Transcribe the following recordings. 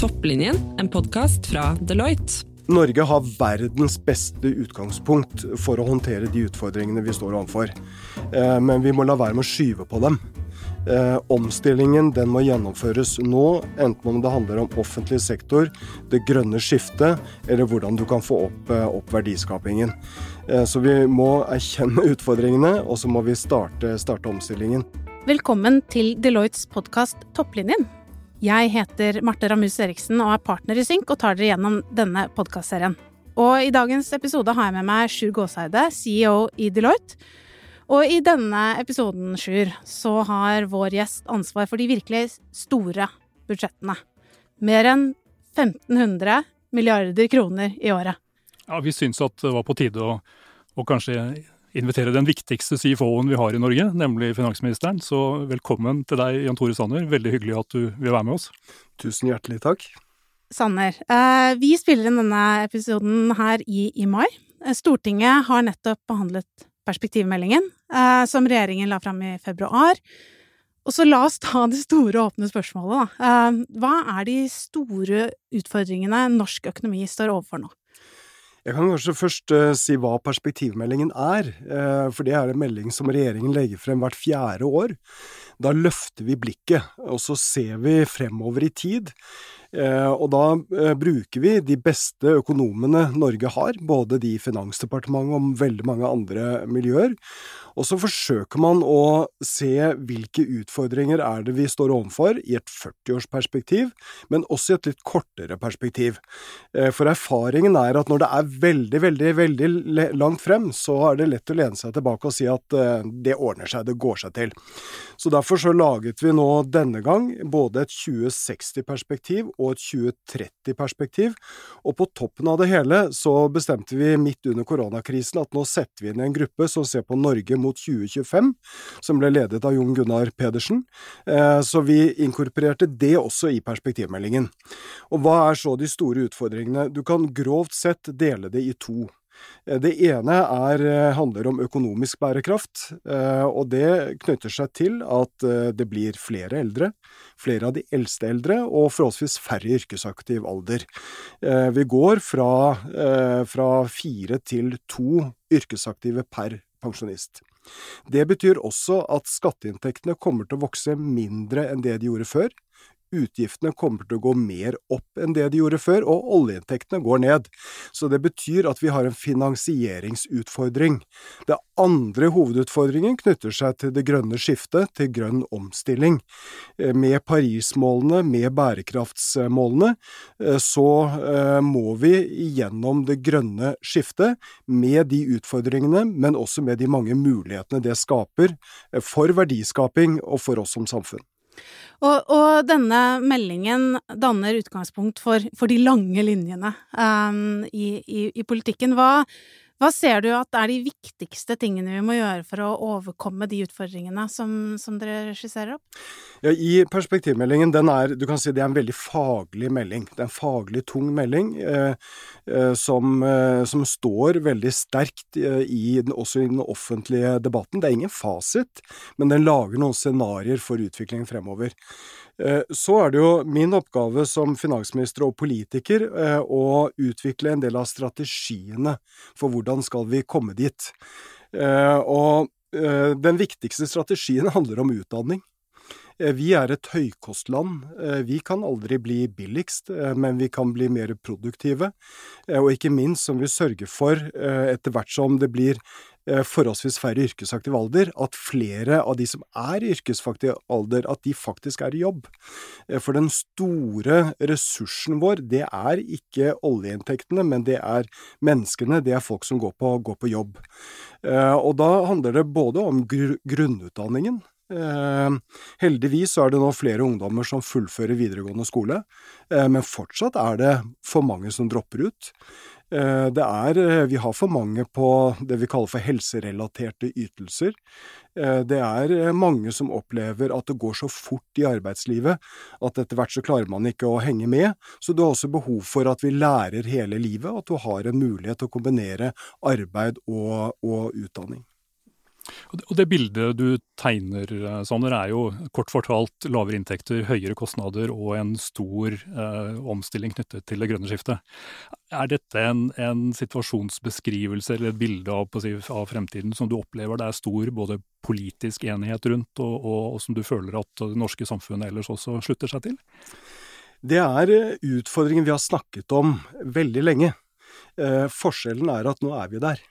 Topplinjen, en podkast fra Deloitte. Norge har verdens beste utgangspunkt for å håndtere de utfordringene vi står overfor. Eh, men vi må la være med å skyve på dem. Eh, omstillingen den må gjennomføres nå, enten om det handler om offentlig sektor, det grønne skiftet, eller hvordan du kan få opp, eh, opp verdiskapingen. Så vi må erkjenne utfordringene, og så må vi starte, starte omstillingen. Velkommen til Deloittes podkast Topplinjen. Jeg heter Marte Ramus Eriksen og er partner i Synk og tar dere gjennom denne podkastserien. Og i dagens episode har jeg med meg Sjur Gåseide, CEO i Deloitte. Og i denne episoden, Sjur, så har vår gjest ansvar for de virkelig store budsjettene. Mer enn 1500 milliarder kroner i året. Ja, vi syns at det var på tide å, å kanskje invitere den viktigste CFO-en vi har i Norge, nemlig finansministeren. Så velkommen til deg, Jan Tore Sanner. Veldig hyggelig at du vil være med oss. Tusen hjertelig takk. Sanner, eh, vi spiller inn denne episoden her i, i mai. Eh, Stortinget har nettopp behandlet perspektivmeldingen, eh, som regjeringen la fram i februar. Og så la oss ta det store, åpne spørsmålet, da. Hva er de store utfordringene norsk økonomi står overfor nå? Jeg kan kanskje først uh, si hva perspektivmeldingen er. Uh, for det er en melding som regjeringen legger frem hvert fjerde år. Da løfter vi blikket, og så ser vi fremover i tid. Uh, og da bruker vi de beste økonomene Norge har, både de i Finansdepartementet og veldig mange andre miljøer. Og så forsøker man å se hvilke utfordringer er det vi står overfor i et 40-årsperspektiv, men også i et litt kortere perspektiv. Eh, for erfaringen er at når det er veldig, veldig, veldig langt frem, så er det lett å lene seg tilbake og si at eh, det ordner seg, det går seg til. Så derfor så laget vi nå denne gang både et 2060-perspektiv og et 2030-perspektiv, og på toppen av det hele så bestemte vi midt under koronakrisen at nå setter vi inn en gruppe som ser på Norge mot 2025, som ble ledet av Jon Gunnar Pedersen. Eh, så vi inkorporerte det også i perspektivmeldingen. Og hva er så de store utfordringene? Du kan grovt sett dele det i to. Eh, det ene er, eh, handler om økonomisk bærekraft, og det knytter seg til at det blir flere eldre, flere av de eldste eldre, og forholdsvis færre i yrkesaktiv alder. Vi går fra, fra fire til to yrkesaktive per pensjonist. Det betyr også at skatteinntektene kommer til å vokse mindre enn det de gjorde før, utgiftene kommer til å gå mer opp enn det de gjorde før, og oljeinntektene går ned. Så det betyr at vi har en finansieringsutfordring. Det andre hovedutfordringen knytter seg til det grønne skiftet, til grønn omstilling. Eh, med Paris-målene, med bærekraftsmålene, eh, så eh, må vi gjennom det grønne skiftet med de utfordringene, men også med de mange mulighetene det skaper for verdiskaping og for oss som samfunn. Og, og, denne meldingen danner utgangspunkt for, for de lange linjene um, i, i, i, politikken. Hva, hva ser du at er de viktigste tingene vi må gjøre for å overkomme de utfordringene som, som dere skisserer opp? Ja, I perspektivmeldingen, den er, du kan si det er en veldig faglig melding. Det er en faglig tung melding eh, eh, som, eh, som, står veldig sterkt eh, i den, også i den offentlige debatten. Det er ingen fasit, men den lager noen scenarioer for utviklingen fremover. Eh, så er det jo min oppgave som finansminister og politiker eh, å utvikle en del av strategiene for hvordan skal vi komme dit. Eh, og den viktigste strategien handler om utdanning. Vi er et høykostland. Vi kan aldri bli billigst, men vi kan bli mer produktive. Og ikke minst som vi sørger for, etter hvert som det blir Eh, forholdsvis færre i yrkesaktiv alder, at flere av de som er i yrkesaktiv alder, at de faktisk er i jobb. Eh, for den store ressursen vår, det er ikke oljeinntektene, men det er menneskene, det er folk som går på, går på jobb. Eh, og da handler det både om grunnutdanningen, heldigvis er det nå flere ungdommer som fullfører videregående skole, men fortsatt er det for mange som dropper ut. Eh, det er, eh, vi har for mange på det vi kaller for helserelaterte ytelser. Eh, det er mange som opplever at det går så fort i arbeidslivet at etter hvert så klarer man ikke å henge med. Så du har også behov for at vi lærer hele livet, at du har en mulighet til å kombinere arbeid og, og utdanning. Og det bildet du tegner, Sander, Sanner, er jo kort fortalt lavere inntekter, høyere kostnader og en stor eh, omstilling knyttet til det grønne skiftet. Er dette en, en situasjonsbeskrivelse eller et bilde av, si, av, fremtiden som du opplever det er stor både politisk enighet rundt, og, og, og som du føler at det norske samfunnet ellers også slutter seg til? Det er eh, utfordringen vi har snakket om veldig lenge. Eh, forskjellen er at nå er vi der.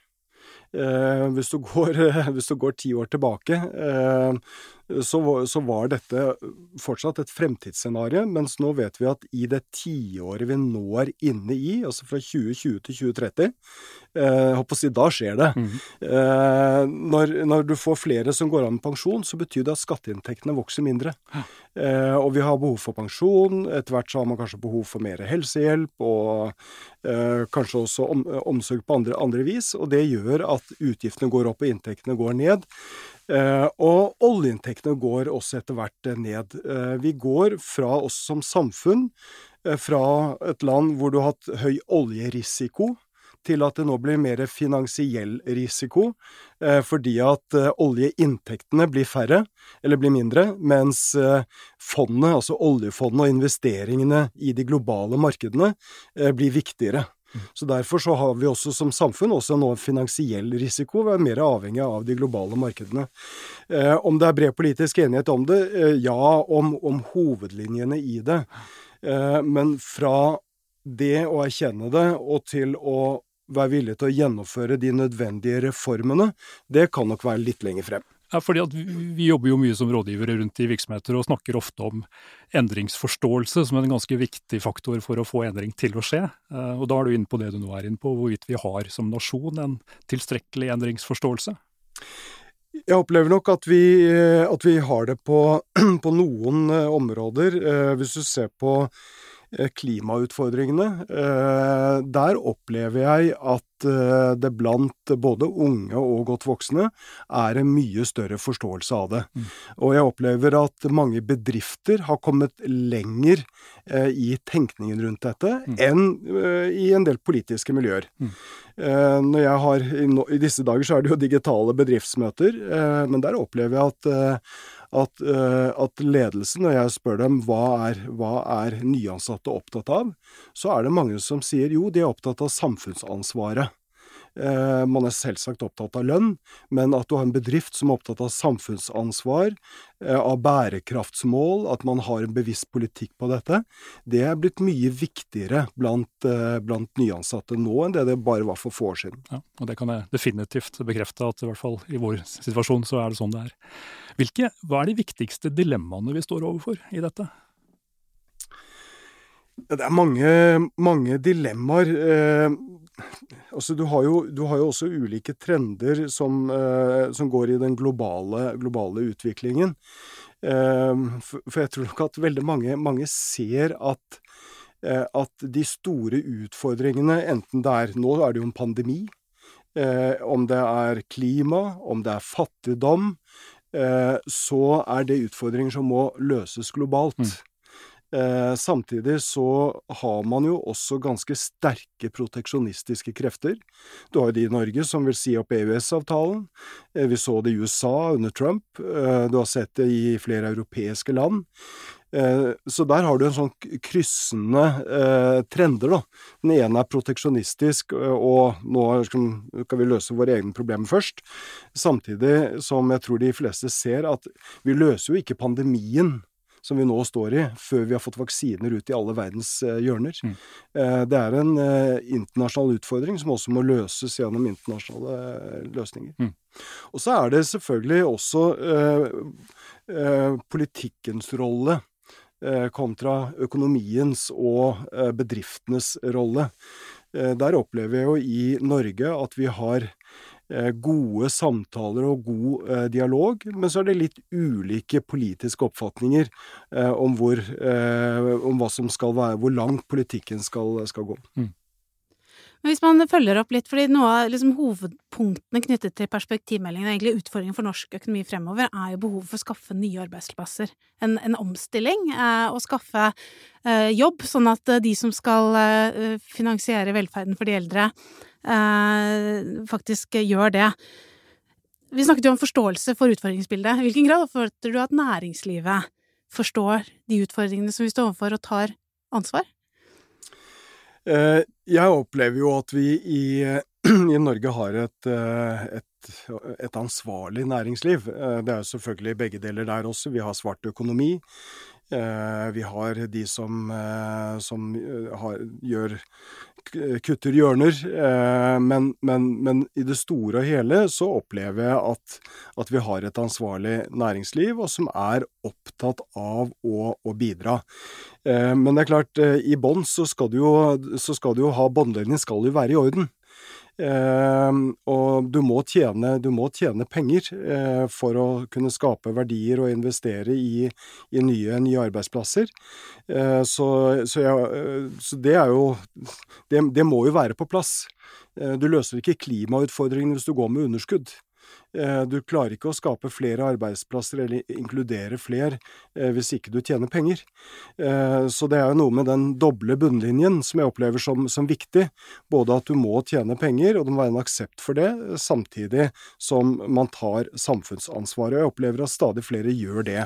Eh, hvis, du går, hvis, du går, ti år tilbake, eh, så, så, var dette fortsatt et fremtidsscenario, mens nå vet vi at i det tiåret vi nå er inne i, altså fra 2020 til 2030, eh, håper å si, da skjer det. Mm. Eh, når, når, du får flere som går av med pensjon, så betyr det at skatteinntektene vokser mindre. Eh, og vi har behov for pensjon, etter hvert så har man kanskje behov for mer helsehjelp, og eh, kanskje også om, omsorg på andre, andre vis, og det gjør at utgiftene går opp og inntektene går ned. Eh, og oljeinntektene går også etter hvert eh, ned. Eh, vi går fra oss som samfunn, fra et land hvor du har hatt høy oljerisiko, til at det nå blir mer finansiell risiko, fordi at oljeinntektene blir færre, eller blir mindre, mens fondet, altså oljefondet og investeringene i de globale markedene, blir viktigere. Så Derfor så har vi også som samfunn også nå en finansiell risiko. Vi er mer avhengig av de globale markedene. Eh, om det er bred politisk enighet om det? Eh, ja, om, om, hovedlinjene i det. Eh, men fra det å erkjenne det og til å være villig til å gjennomføre de nødvendige reformene, det kan nok være litt lenger frem. Fordi at Vi jobber jo mye som rådgivere rundt i virksomheter og snakker ofte om endringsforståelse som en ganske viktig faktor for å få endring til å skje. Eh, og Da er du inne på det du nå er inne på, hvorvidt vi har som nasjon en tilstrekkelig endringsforståelse? Jeg opplever nok at vi, eh, at vi har det på, på noen eh, områder. Hvis du ser på klimautfordringene. Eh, der opplever jeg at eh, det blant både unge og godt voksne er en mye større forståelse av det. Mm. Og jeg opplever at mange bedrifter har kommet lenger i tenkningen rundt dette mm. enn i en del politiske miljøer. Mm. Når jeg har, I disse dager så er det jo digitale bedriftsmøter, men der opplever jeg at at, uh, at, ledelsen, når jeg spør dem hva er, hva er nyansatte opptatt av, så er det mange som sier jo, de er opptatt av samfunnsansvaret. Uh, man er selvsagt opptatt av lønn, men at du har en bedrift som er opptatt av samfunnsansvar, uh, av bærekraftsmål, at man har en bevisst politikk på dette, det er blitt mye viktigere blant, blant nyansatte nå enn det det bare var for få år siden. Ja, og Det kan jeg definitivt bekrefte, at i hvert fall i vår situasjon så er det sånn det er. Hvilke, hva er de viktigste dilemmaene vi står overfor i dette? Det er mange, mange dilemmaer. Altså du, har jo, du, har jo, også ulike trender som, eh, som går i den globale, globale utviklingen. Eh, for, jeg tror nok at veldig mange, mange ser at, eh, at de store utfordringene, enten det er Nå er det jo en pandemi. Eh, om det er klima, om det er fattigdom, så er det utfordringer som må løses globalt. Mm. Eh, samtidig så har man jo også ganske sterke proteksjonistiske krefter. Du har jo de i Norge som vil si opp EØS-avtalen. Eh, vi så det i USA under Trump. Du har sett det i flere europeiske land. Eh, så der har du en sånn kryssende eh, trender, da. Den ene er proteksjonistisk, eh, og nå skal vi løse våre egne problemer først. Samtidig som jeg tror de fleste ser at vi løser jo ikke pandemien som vi nå står i, før vi har fått vaksiner ut i alle verdens hjørner. Mm. det er en internasjonal utfordring som også må løses gjennom internasjonale løsninger. Mm. Og så er det selvfølgelig også politikkens rolle Eh, kontra økonomiens og eh, bedriftenes rolle. Eh, der opplever jeg jo i Norge at vi har gode samtaler og god dialog, men så er det litt ulike politiske oppfatninger om hvor, om hva som skal være, hvor langt politikken skal, skal gå. Mm. Men hvis man følger opp litt, fordi noe av liksom, hovedpunktene knyttet til perspektivmeldingen, og egentlig utfordringen for norsk økonomi fremover, er jo behovet for å skaffe nye arbeidsplasser. En, en omstilling, eh, og skaffe eh, jobb, sånn at eh, de som skal eh, finansiere velferden for de eldre, eh, faktisk gjør det. Vi snakket jo om forståelse for utfordringsbildet. I hvilken grad oppfatter du at næringslivet forstår de utfordringene som vi står overfor, og tar ansvar? Eh, jeg opplever jo at vi i, i Norge har et, eh, et, et, ansvarlig næringsliv. Eh, det er jo selvfølgelig begge deler der også. Vi har svart økonomi. Vi har de som, som har, gjør kutter hjørner. Eh, men, men, men, i det store og hele så opplever jeg at, at, vi har et ansvarlig næringsliv, og som er opptatt av å, å bidra. Eh, men det er klart, eh, i bånn så skal du jo, så skal du jo ha Båndlinjen skal jo være i orden. Eh, og du må tjene, du må tjene penger eh, for å kunne skape verdier og investere i, i nye, nye, arbeidsplasser. Eh, så, så, jeg, så, det er jo det, det må jo være på plass. Du løser ikke klimautfordringene hvis du går med underskudd. Eh, du klarer ikke å skape flere arbeidsplasser eller inkludere flere eh, hvis ikke du tjener penger. Eh, så det er jo noe med den doble bunnlinjen som jeg opplever som, som viktig. Både at du må tjene penger, og det må være en aksept for det, samtidig som man tar samfunnsansvaret. Jeg opplever at stadig flere gjør det.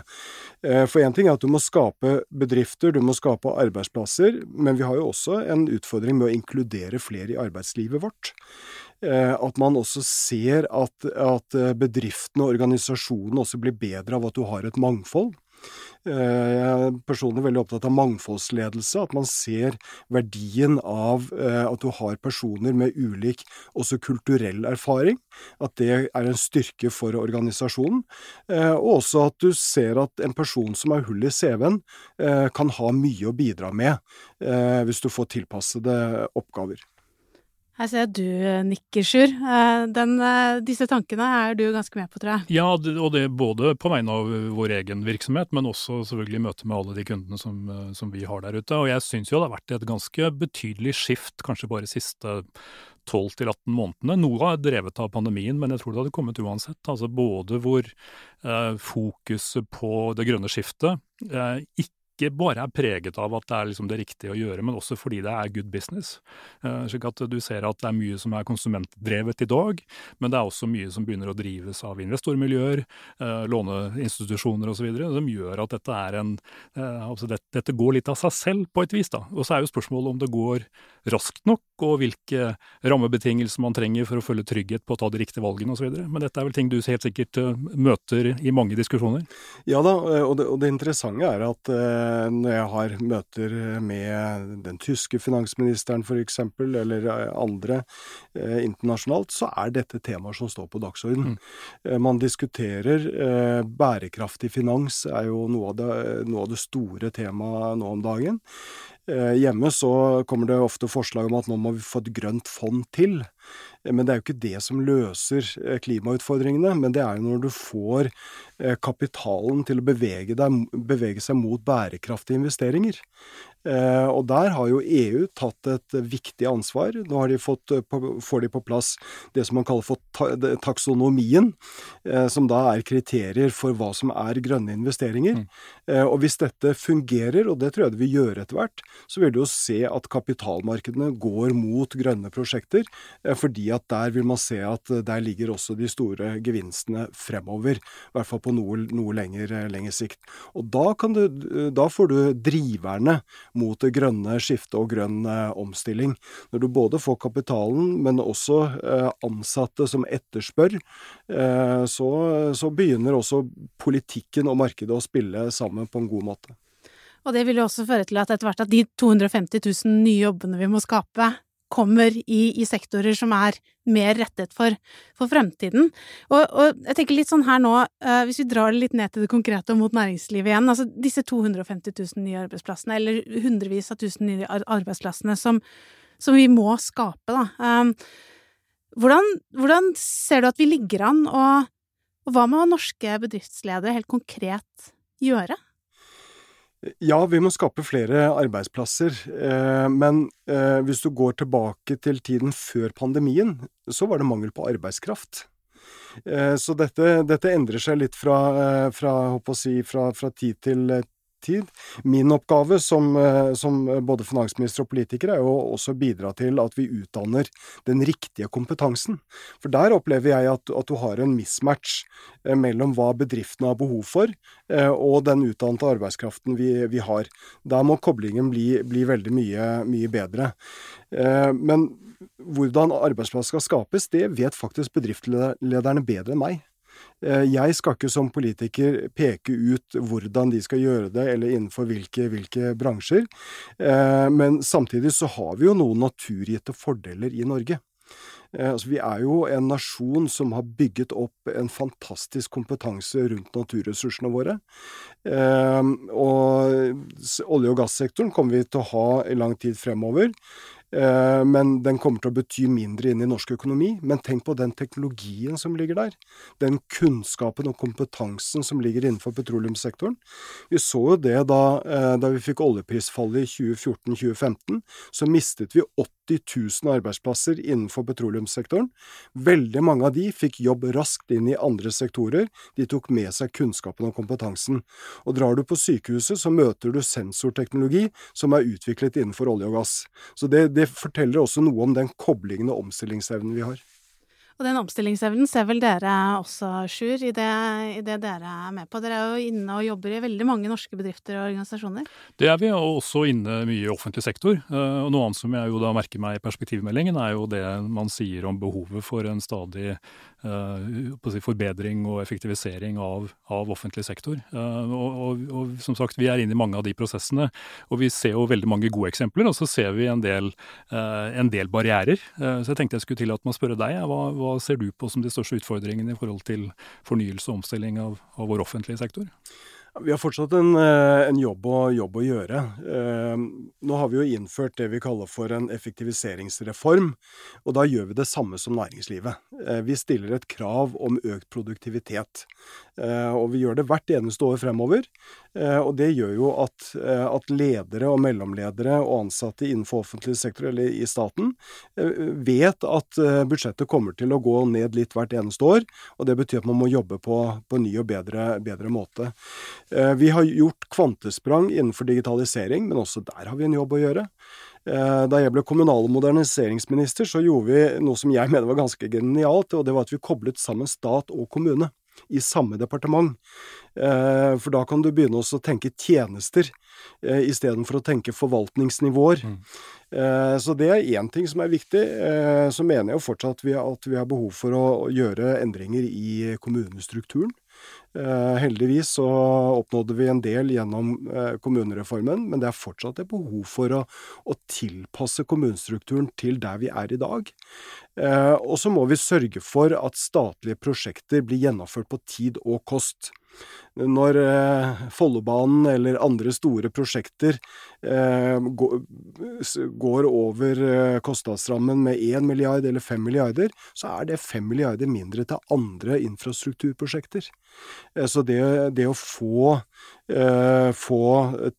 For én ting er at du må skape bedrifter, du må skape arbeidsplasser, men vi har jo også en utfordring med å inkludere flere i arbeidslivet vårt. Eh, at man også ser at, at eh, bedriftene og organisasjonene også blir bedre av at du har et mangfold. Eh, jeg er personlig veldig opptatt av mangfoldsledelse, at man ser verdien av at du har personer med ulik også kulturell erfaring. At det er en styrke for organisasjonen. Og også at du ser at en person som har hull i CV-en, kan ha mye å bidra med hvis du får tilpassede oppgaver. Her ser jeg du eh, nikker, Sjur. Eh, eh, disse tankene er du ganske med på, tror jeg. Ja, og det både på vegne av vår egen virksomhet, men også selvfølgelig i møte med alle de kundene som, som vi har der ute. Og jeg syns jo det har vært et ganske betydelig skift, kanskje bare siste 12-18 månedene. Noe er drevet av pandemien, men jeg tror det hadde kommet uansett. Altså både hvor eh, fokuset på det grønne skiftet eh, ikke ikke bare er preget av at det er liksom det riktige å gjøre, men også fordi det er good business. Uh, slik at du ser at det er mye som er konsumentdrevet i dag, men det er også mye som begynner å drives av investormiljøer, uh, låneinstitusjoner osv., som gjør at dette er en uh, altså det, Dette går litt av seg selv på et vis, da. Og så er jo spørsmålet om det går raskt nok, og hvilke rammebetingelser man trenger for å føle trygghet på å ta de riktige valgene osv. Men dette er vel ting du helt sikkert møter i mange diskusjoner? Ja da, og det, og det interessante er at Eh, når jeg har møter med den tyske finansministeren f.eks., eller eh, andre eh, internasjonalt, så er dette temaer som står på dagsordenen. Mm. Man diskuterer bærekraftig finans, er jo noe av det, noe av det store temaet nå om dagen. Hjemme så kommer det ofte forslag om at nå må vi få et grønt fond til. Men det er jo ikke det som løser klimautfordringene. Men det er jo når du får Eh, kapitalen til å bevege, deg, bevege, seg mot bærekraftige investeringer. Eh, og der har jo EU tatt et viktig ansvar. Nå har de fått, eh, får de på plass det som man kaller for taksonomien, som da er kriterier for hva som er grønne investeringer. Mm. Og hvis dette fungerer, og det tror jeg det vil gjøre etter hvert, så vil du jo se at kapitalmarkedene går mot grønne prosjekter, fordi at der vil man se at der ligger også de store gevinstene fremover. I hvert fall på noe, noe lenger, lenger, sikt. Og da, du, da, får du driverne mot det grønne skiftet og grønn eh, omstilling. Når du både får kapitalen, men også eh, ansatte som etterspør, eh, så, så begynner også politikken og markedet å spille sammen på en god måte. Og det vil jo også føre til at etter hvert at de 250 000 nye jobbene vi må skape, kommer i, i, sektorer som er mer rettet for, for fremtiden. Og, og, jeg tenker litt sånn her nå, uh, hvis vi drar det litt ned til det konkrete og mot næringslivet igjen, altså disse 250 000 nye arbeidsplassene, eller hundrevis av tusen nye arbeidsplassene som, som vi må skape, da. Um, hvordan, hvordan, ser du at vi ligger an, og, og hva må norske bedriftsledere helt konkret gjøre? Ja, vi må skape flere arbeidsplasser. Eh, men eh, hvis du går tilbake til tiden før pandemien, så var det mangel på arbeidskraft. Eh, så dette, dette endrer seg litt fra, fra, si, fra, fra tid til tid. Min oppgave som, som både finansminister og politiker er jo også å bidra til at vi utdanner den riktige kompetansen. For der opplever jeg at, at du har en mismatch mellom hva bedriftene har behov for, og den utdannede arbeidskraften vi, vi har. Der må koblingen bli, bli veldig mye, mye bedre. Men hvordan arbeidsplasser skal skapes, det vet faktisk bedriftslederne bedre enn meg. Eh, jeg skal ikke som politiker peke ut hvordan de skal gjøre det, eller innenfor hvilke, hvilke bransjer. Eh, men samtidig så har vi jo noen naturgitte fordeler i Norge. Eh, altså, vi er jo en nasjon som har bygget opp en fantastisk kompetanse rundt naturressursene våre. Og olje- og gassektoren kommer vi til å ha i lang tid fremover. Eh, men den kommer til å bety mindre inn i norsk økonomi. Men tenk på den teknologien som ligger der. Den kunnskapen og kompetansen som ligger innenfor petroleumssektoren. Vi så jo det da, eh, da vi fikk oljeprisfallet i 2014-2015. Så mistet vi 80 000 arbeidsplasser innenfor petroleumssektoren. Veldig mange av de fikk jobb raskt inn i andre sektorer. De tok med seg kunnskapen og kompetansen. Og drar du på sykehuset, så møter du sensorteknologi som er utviklet innenfor olje og gass. Så det, det forteller også noe om den koblingen og omstillingsevnen vi har. Og den omstillingsevnen ser vel dere også, Sjur, i det, i det, dere er med på. Dere er jo inne og jobber i veldig mange norske bedrifter og organisasjoner? Det er vi, og også inne mye i offentlig sektor. Eh, og noe annet som jeg jo da merker meg i perspektivmeldingen, er jo det man sier om behovet for en stadig forbedring og effektivisering av, av offentlig sektor. Uh, og, og, og, som sagt, vi er inne i mange av de prosessene. Og vi ser jo veldig mange gode eksempler, og så ser vi en del, uh, en del barrierer. så jeg tenkte jeg skulle tillate meg å spørre deg. hva hva ser du på som de største utfordringene i forhold til fornyelse og omstilling av, av vår offentlige sektor? Vi har fortsatt en, eh, en jobb, å, jobb, å, gjøre. Eh, nå har vi jo innført det vi kaller for en effektiviseringsreform. Og da gjør vi det samme som næringslivet. Eh, vi stiller et krav om økt produktivitet. Og vi gjør det hvert eneste år fremover. Og det gjør jo at, at ledere og mellomledere og ansatte innenfor offentlig sektor eller i staten vet at budsjettet kommer til å gå ned litt hvert eneste år. Og det betyr at man må jobbe på, på en ny og bedre, bedre måte. Eh, vi har gjort kvantesprang innenfor digitalisering, men også der har vi en jobb å gjøre. Eh, da jeg ble kommunal- og moderniseringsminister, så gjorde vi noe som jeg mener var ganske genialt, og det var at vi koblet sammen stat og kommune i samme departement. Eh, for da kan du begynne å tenke tjenester istedenfor å tenke forvaltningsnivåer. Mm. Så det er én ting som er viktig. Så mener jeg jo fortsatt at vi har behov for å gjøre endringer i kommunestrukturen. Eh, heldigvis så oppnådde vi en del gjennom eh, kommunereformen, men det er fortsatt et behov for å, å tilpasse kommunestrukturen til der vi er i dag. Eh, og så må vi sørge for at statlige prosjekter blir gjennomført på tid og kost når eh, Follobanen eller andre store prosjekter eh, går over eh, kostnadsrammen med 1 milliard eller 5 milliarder, så er det 5 milliarder mindre til andre infrastrukturprosjekter. Så det, det å få, få,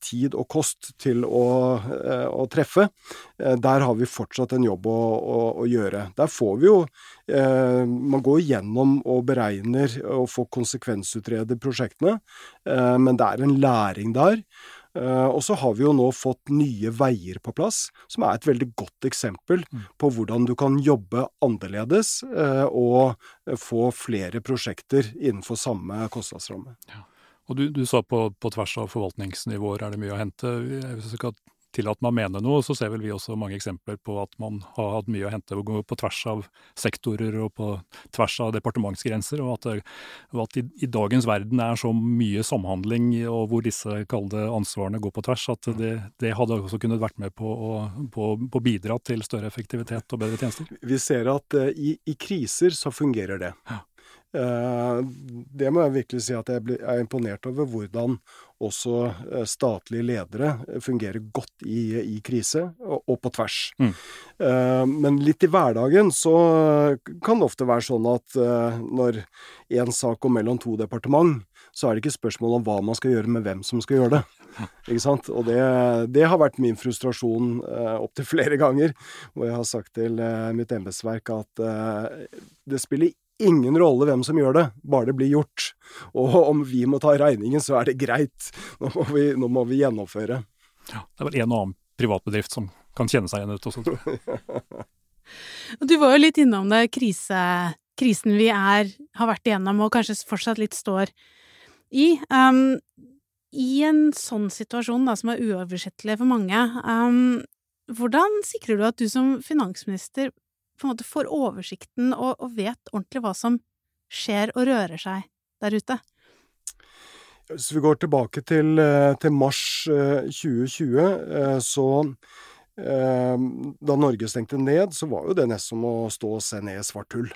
tid og kost til å, å treffe, der har vi fortsatt en jobb å, å, å gjøre. Der får vi jo Man går gjennom og beregner og får konsekvensutrede prosjektene, men det er en læring der. Og så har vi jo nå fått Nye Veier på plass, som er et veldig godt eksempel mm. på hvordan du kan jobbe annerledes og få flere prosjekter innenfor samme kostnadsramme. Ja. Og du, du sa på, på, tvers av forvaltningsnivåer er det mye å hente. Jeg skal tillate meg å mene noe, så ser vel vi også mange eksempler på at man har hatt mye å hente på tvers av sektorer og på tvers av departementsgrenser, og at, og at i, i, dagens verden er så mye samhandling og hvor disse kalde ansvarene går på tvers, at det, det hadde også kunnet vært med på å, på, på bidra til større effektivitet og bedre tjenester. Vi ser at uh, i, i, kriser så fungerer det. Ja. Uh, det må jeg virkelig si at jeg er imponert over hvordan også eh, statlige ledere fungerer godt i, i krise, og, og, på tvers. Mm. Uh, men litt i hverdagen så kan det ofte være sånn at uh, når én sak går mellom to departement, så er det ikke spørsmål om hva man skal gjøre, med hvem som skal gjøre det. Ikke sant? Og det, det har vært min frustrasjon uh, opptil flere ganger, hvor jeg har sagt til uh, mitt embetsverk at det spiller ingen rolle hvem som gjør det, bare det blir gjort. Og om vi må ta regningen, så er det greit. Nå må vi, nå må vi gjennomføre. Ja, det er vel en og annen privatbedrift som kan kjenne seg igjen i dette også, tror jeg. Du var jo litt innom det, krise, krisen vi er, har vært igjennom og kanskje fortsatt litt står i. Um, I en sånn situasjon da, som er uoversettelig for mange, um, hvordan sikrer du at du som finansminister på en måte får oversikten og, og vet ordentlig hva som skjer og rører seg der ute? Hvis vi går tilbake til, eh, til mars 2020, eh, så da Norge stengte ned, så var jo det nesten som å stå og se ned i svart hull.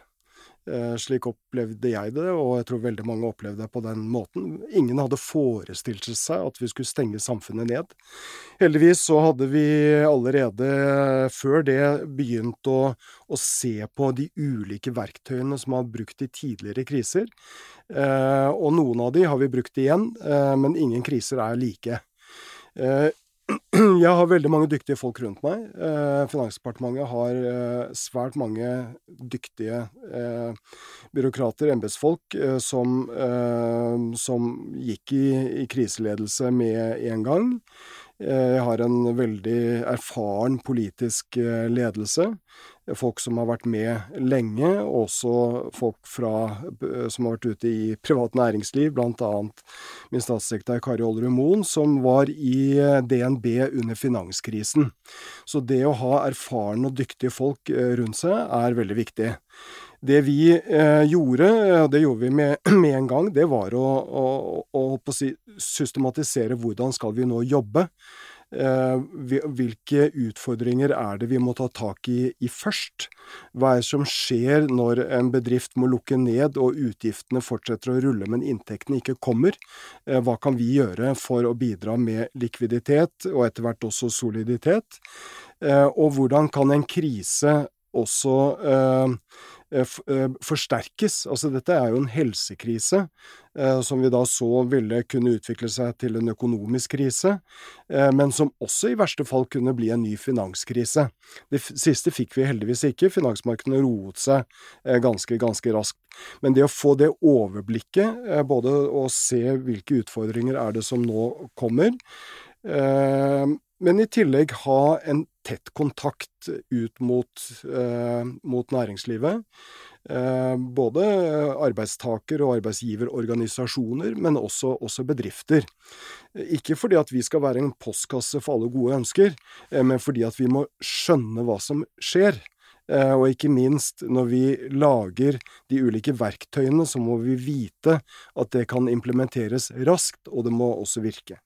Eh, slik opplevde jeg det, og jeg tror veldig mange opplevde det på den måten. Ingen hadde forestilt seg at vi skulle stenge samfunnet ned. Heldigvis så hadde vi allerede før det begynt å, å se på de ulike verktøyene som har brukt i tidligere kriser. Eh, og noen av de har vi brukt igjen, eh, men ingen kriser er like. Jeg har veldig mange dyktige folk rundt meg. Eh, Finansdepartementet har eh, svært mange dyktige eh, byråkrater, embetsfolk, eh, som, eh, som, gikk i, i, kriseledelse med en gang. Eh, jeg har en veldig erfaren politisk ledelse folk som har vært med lenge, og også folk fra, som har vært ute i privat næringsliv, bl.a. min statssekretær Kari Ollerud Moen, som var i eh, DNB under finanskrisen. Så det å ha erfarne og dyktige folk eh, rundt seg er veldig viktig. Det vi eh, gjorde, og det gjorde vi med, med, en gang, det var å, å, å, å systematisere hvordan skal vi nå jobbe. Eh, hvilke utfordringer er det vi må ta tak i, i først? Hva er det som skjer når en bedrift må lukke ned og utgiftene fortsetter å rulle, men inntektene ikke kommer? Eh, hva kan vi gjøre for å bidra med likviditet, og etter hvert også soliditet? Eh, og hvordan kan en krise også forsterkes. Altså dette er jo en helsekrise eh, som vi da så ville kunne utvikle seg til en økonomisk krise, men som også i verste fall kunne bli en ny finanskrise. Det siste fikk vi heldigvis ikke. Finansmarkedene roet seg ganske, ganske raskt. Men det å få det overblikket, både å se hvilke utfordringer er det som nå kommer, men i tillegg ha en tett kontakt ut mot, eh, mot næringslivet. Eh, både arbeidstaker- og arbeidsgiverorganisasjoner, men også, også, bedrifter. Ikke fordi at vi skal være en postkasse for alle gode ønsker, eh, men fordi at vi må skjønne hva som skjer. Og ikke minst, når vi lager de ulike verktøyene, så må vi vite at det kan implementeres raskt, og det må også virke.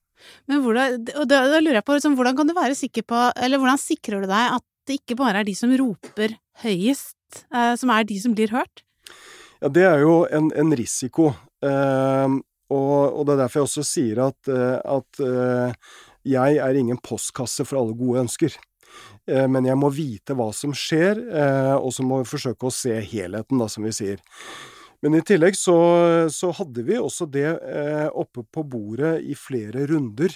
Men hvordan, og da, da lurer jeg på, liksom, hvordan kan du være sikker på, eller hvordan sikrer du deg at det ikke bare er de som roper høyest, eh, som er de som blir hørt? Ja, det er jo en, en risiko. Eh, og, og, det er derfor jeg også sier at, eh, at eh, jeg er ingen postkasse for alle gode ønsker. Eh, men jeg må vite hva som skjer, eh, og så må vi forsøke å se helheten, da, som vi sier. Men i tillegg så, så hadde vi også det eh, oppe på bordet i flere runder.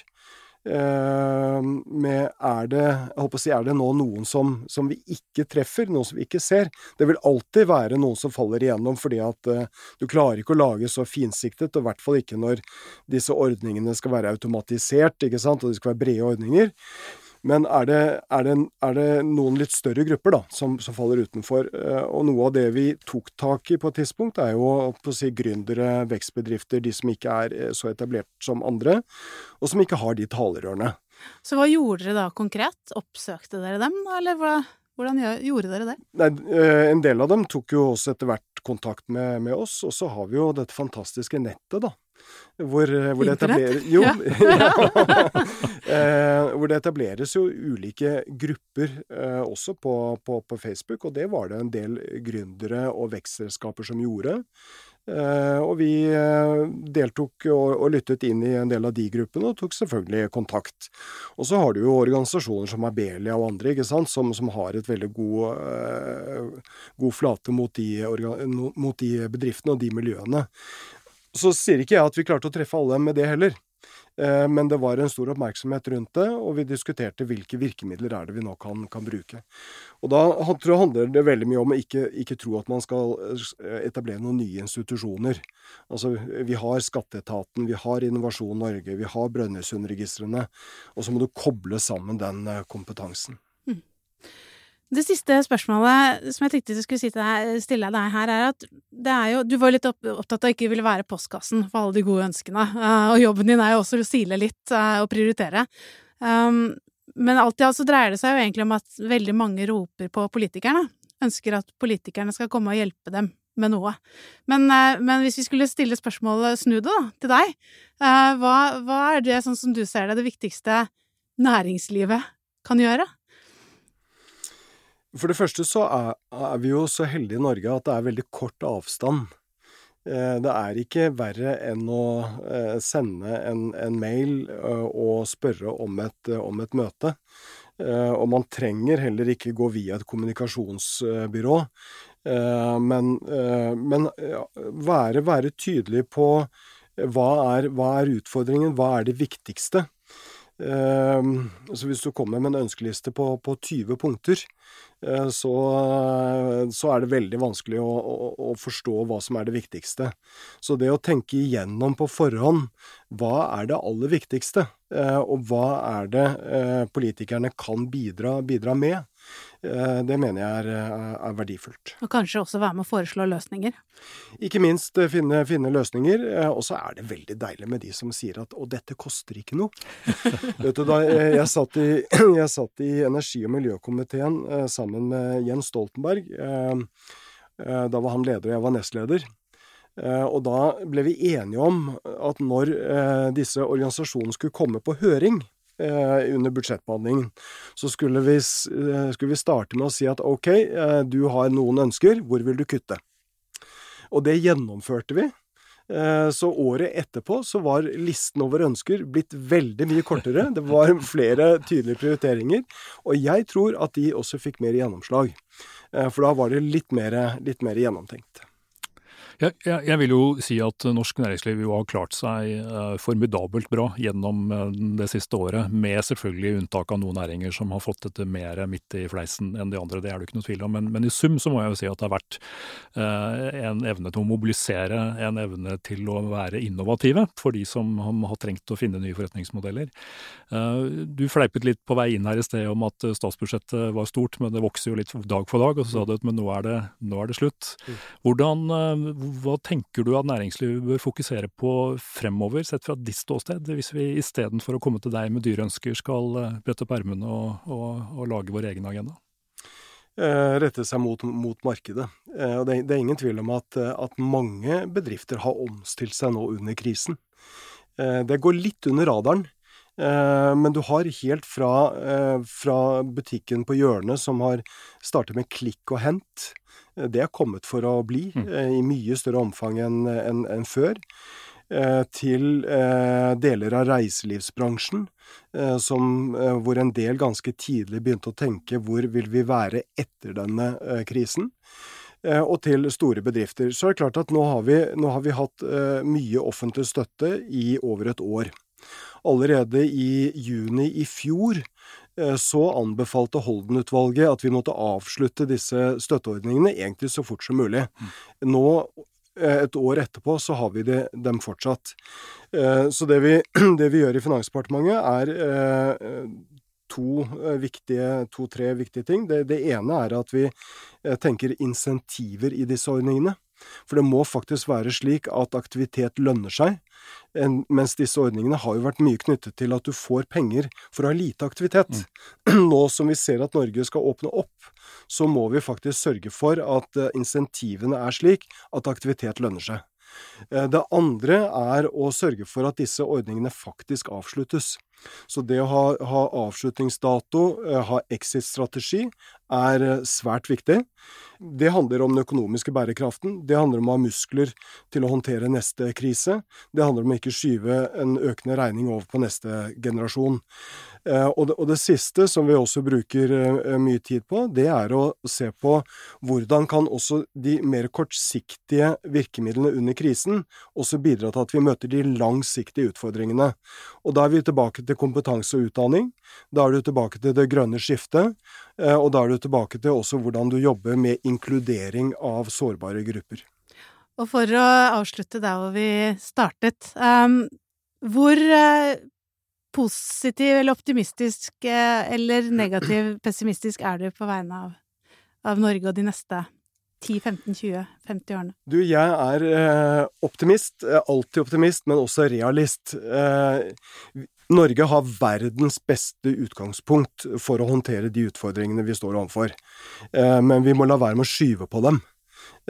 Eh, med er det, jeg håper å si, er det nå noen som, som, vi ikke treffer, noen som vi ikke ser? Det vil alltid være noen som faller igjennom, fordi at eh, du klarer ikke å lage så finsiktet, og i hvert fall ikke når disse ordningene skal være automatisert, ikke sant, og det skal være brede ordninger. Men er det, er, det, er det, noen litt større grupper da, som, som, faller utenfor? Eh, og noe av det vi tok tak i på et tidspunkt, er jo på å si gründere, vekstbedrifter, de som ikke er eh, så etablert som andre, og som ikke har de talerørene. Så hva gjorde dere da konkret? Oppsøkte dere dem, eller hva? Hvordan gjorde dere det? Nei, eh, en del av dem tok jo også etter hvert kontakt med, med oss, og så har vi jo dette fantastiske nettet, da. Hvor, hvor, det jo, ja. eh, hvor, det etableres jo ulike grupper eh, også på, på, på, Facebook, og det var det en del gründere og vekstselskaper som gjorde. Eh, og vi eh, deltok og, og, lyttet inn i en del av de gruppene, og tok selvfølgelig kontakt. Og så har du jo organisasjoner som Abelia og andre, ikke sant, som, som har et veldig god, eh, god flate mot de, mot de bedriftene og de miljøene. Så sier ikke jeg at vi klarte å treffe alle med det heller. Eh, men det var en stor oppmerksomhet rundt det, og vi diskuterte hvilke virkemidler er det vi nå kan, kan bruke. Og Da tror jeg handler det veldig mye om å ikke, ikke, tro at man skal eh, etablere noen nye institusjoner. Altså, Vi har Skatteetaten, vi har Innovasjon Norge, vi har Brønnøysundregistrene. Og så må du koble sammen den eh, kompetansen. Det siste spørsmålet som jeg tenkte jeg skulle stille deg her, er at det er jo, du var litt opptatt av å ikke ville være postkassen for alle de gode ønskene. Uh, og jobben din er jo også å sile litt uh, og prioritere. Um, men alt i alt så dreier det seg jo egentlig om at veldig mange roper på politikerne. Ønsker at politikerne skal komme og hjelpe dem med noe. Men, uh, men hvis vi skulle stille spørsmålet, snu det da, til deg. Hva, hva er det, sånn som du ser det, det viktigste næringslivet kan gjøre? For det første så er, er, vi jo så heldige i Norge at det er veldig kort avstand. Eh, det er ikke verre enn å eh, sende en, en mail eh, og spørre om et, om et, møte. Og man trenger heller ikke gå via et kommunikasjonsbyrå. Men, men være, være, tydelig på hva er, hva er utfordringen, hva er det viktigste? Så hvis du kommer med en ønskeliste på, på 20 punkter, Eh, så, så, er det veldig vanskelig å, å, å, forstå hva som er det viktigste. Så det å tenke igjennom på forhånd hva er det aller viktigste, eh, og hva er det eh, politikerne kan bidra, bidra med, det mener jeg er, eh, er, verdifullt. Og kanskje også være med å foreslå løsninger? Ikke minst eh, finne, finne løsninger. Og så er det veldig deilig med de som sier at 'å, dette koster ikke noe'. Vet du, da jeg satt, i, jeg satt i energi- og miljøkomiteen sammen med Jens Stoltenberg. Da var han leder og jeg var nestleder. Og da ble vi enige om at når disse organisasjonene skulle komme på høring, Eh, under budsjettbehandlingen. Så skulle vi, eh, skulle vi, starte med å si at ok, eh, du har noen ønsker, hvor vil du kutte? Og det gjennomførte vi. Så året etterpå så var listen over ønsker blitt veldig mye kortere. Det var flere tydelige prioriteringer. Og jeg tror at de også fikk mer gjennomslag. For da var det litt mer, litt mer gjennomtenkt. Jeg, jeg, jeg, vil jo si at norsk næringsliv jo har klart seg uh, formidabelt bra gjennom uh, det siste året, med selvfølgelig unntak av noen næringer som har fått dette mer midt i fleisen enn de andre. Det er det ikke noe tvil om. Men, men, i sum så må jeg jo si at det har vært uh, en evne til å mobilisere, en evne til å være innovative for de som har trengt å finne nye forretningsmodeller. Du fleipet litt på vei inn her i sted om at statsbudsjettet var stort, men det vokser jo litt dag for dag. Og så sa du at men nå er det, nå er det slutt. Mm. Hvordan hva tenker du at næringslivet bør fokusere på fremover, sett fra ditt ståsted, hvis vi istedenfor å komme til deg med dyreønsker, skal eh, brette opp ermene og, og, og, lage vår egen agenda? Eh, rette seg mot, mot markedet. Og det, det, er ingen tvil om at, at, mange bedrifter har omstilt seg nå under krisen. Det går litt under radaren. Men du har helt fra, fra butikken på hjørnet som har startet med klikk og hent, det er kommet for å bli mm. Eh, i mye større omfang enn en, en før. Eh, til eh, deler av reiselivsbransjen, som, hvor en del ganske tidlig begynte å tenke hvor vil vi være etter denne krisen og til store bedrifter. Så er det klart at nå har vi, nå har vi hatt mye offentlig støtte i over et år. Allerede i juni i fjor så anbefalte Holden-utvalget at vi måtte avslutte disse støtteordningene egentlig så fort som mulig. Nå, eh, et år etterpå, så har vi det, dem fortsatt. Eh, så det vi, det vi, gjør i Finansdepartementet, er to viktige, to-tre viktige ting. Det, det ene er at vi tenker insentiver i disse ordningene. For det må faktisk være slik at aktivitet lønner seg, mens disse ordningene har jo vært mye knyttet til at du får penger for å ha lite aktivitet. Mm. Nå som vi ser at Norge skal åpne opp, så må vi faktisk sørge for at eh, insentivene er slik at aktivitet lønner seg. Eh, det andre er å sørge for at disse ordningene faktisk avsluttes. Så det å ha, ha avslutningsdato, ha exit-strategi, er svært viktig. Det handler om den økonomiske bærekraften. Det handler om å ha muskler til å håndtere neste krise. Det handler om å ikke skyve en økende regning over på neste generasjon. Eh, og det, og det siste, som vi også bruker eh, mye tid på, det er å se på hvordan kan også de mer kortsiktige virkemidlene under krisen også bidra til at vi møter de langsiktige utfordringene. Og da er vi tilbake til kompetanse og utdanning. Da er du tilbake til det grønne skiftet. Eh, og da er du tilbake til også hvordan du jobber med inkludering av sårbare grupper. Og for å avslutte der hvor vi startet, um, hvor uh, positiv eller optimistisk uh, eller negativ pessimistisk er du på vegne av, av Norge og de neste 10-15-20-50 årene? Du, jeg er eh, optimist. Alltid optimist, men også realist. Eh, Norge har verdens beste utgangspunkt for å håndtere de utfordringene vi står overfor. Eh, men vi må la være med å skyve på dem.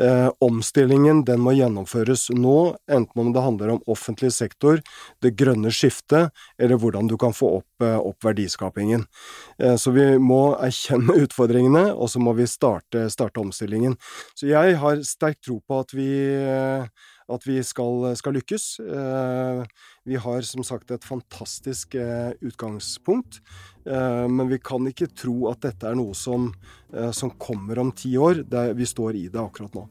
Eh, omstillingen den må gjennomføres nå, enten om det handler om offentlig sektor, det grønne skiftet, eller hvordan du kan få opp, eh, opp verdiskapingen. Så vi må erkjenne utfordringene, og så må vi starte, starte omstillingen. Så jeg har sterk tro på at vi at vi skal, skal, lykkes. Eh, vi har som sagt et fantastisk eh, utgangspunkt, eh, men vi kan ikke tro at dette er noe som, som kommer om ti år. vi står i det akkurat nå.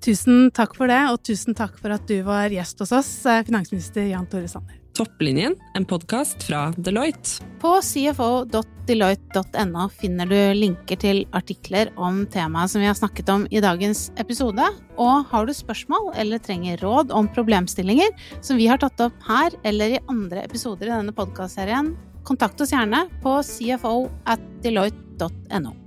Tusen takk for det, og tusen takk for at du var gjest hos oss, finansminister Jan Tore Sanner. Topplinjen, en podkast fra Deloitte. På cfo.deloitte.no finner du linker til artikler om temaet som vi har snakket om i dagens episode. Og har du spørsmål eller trenger råd om problemstillinger som vi har tatt opp her eller i andre episoder i denne podkastserien, kontakt oss gjerne på cfo at deloitte.no.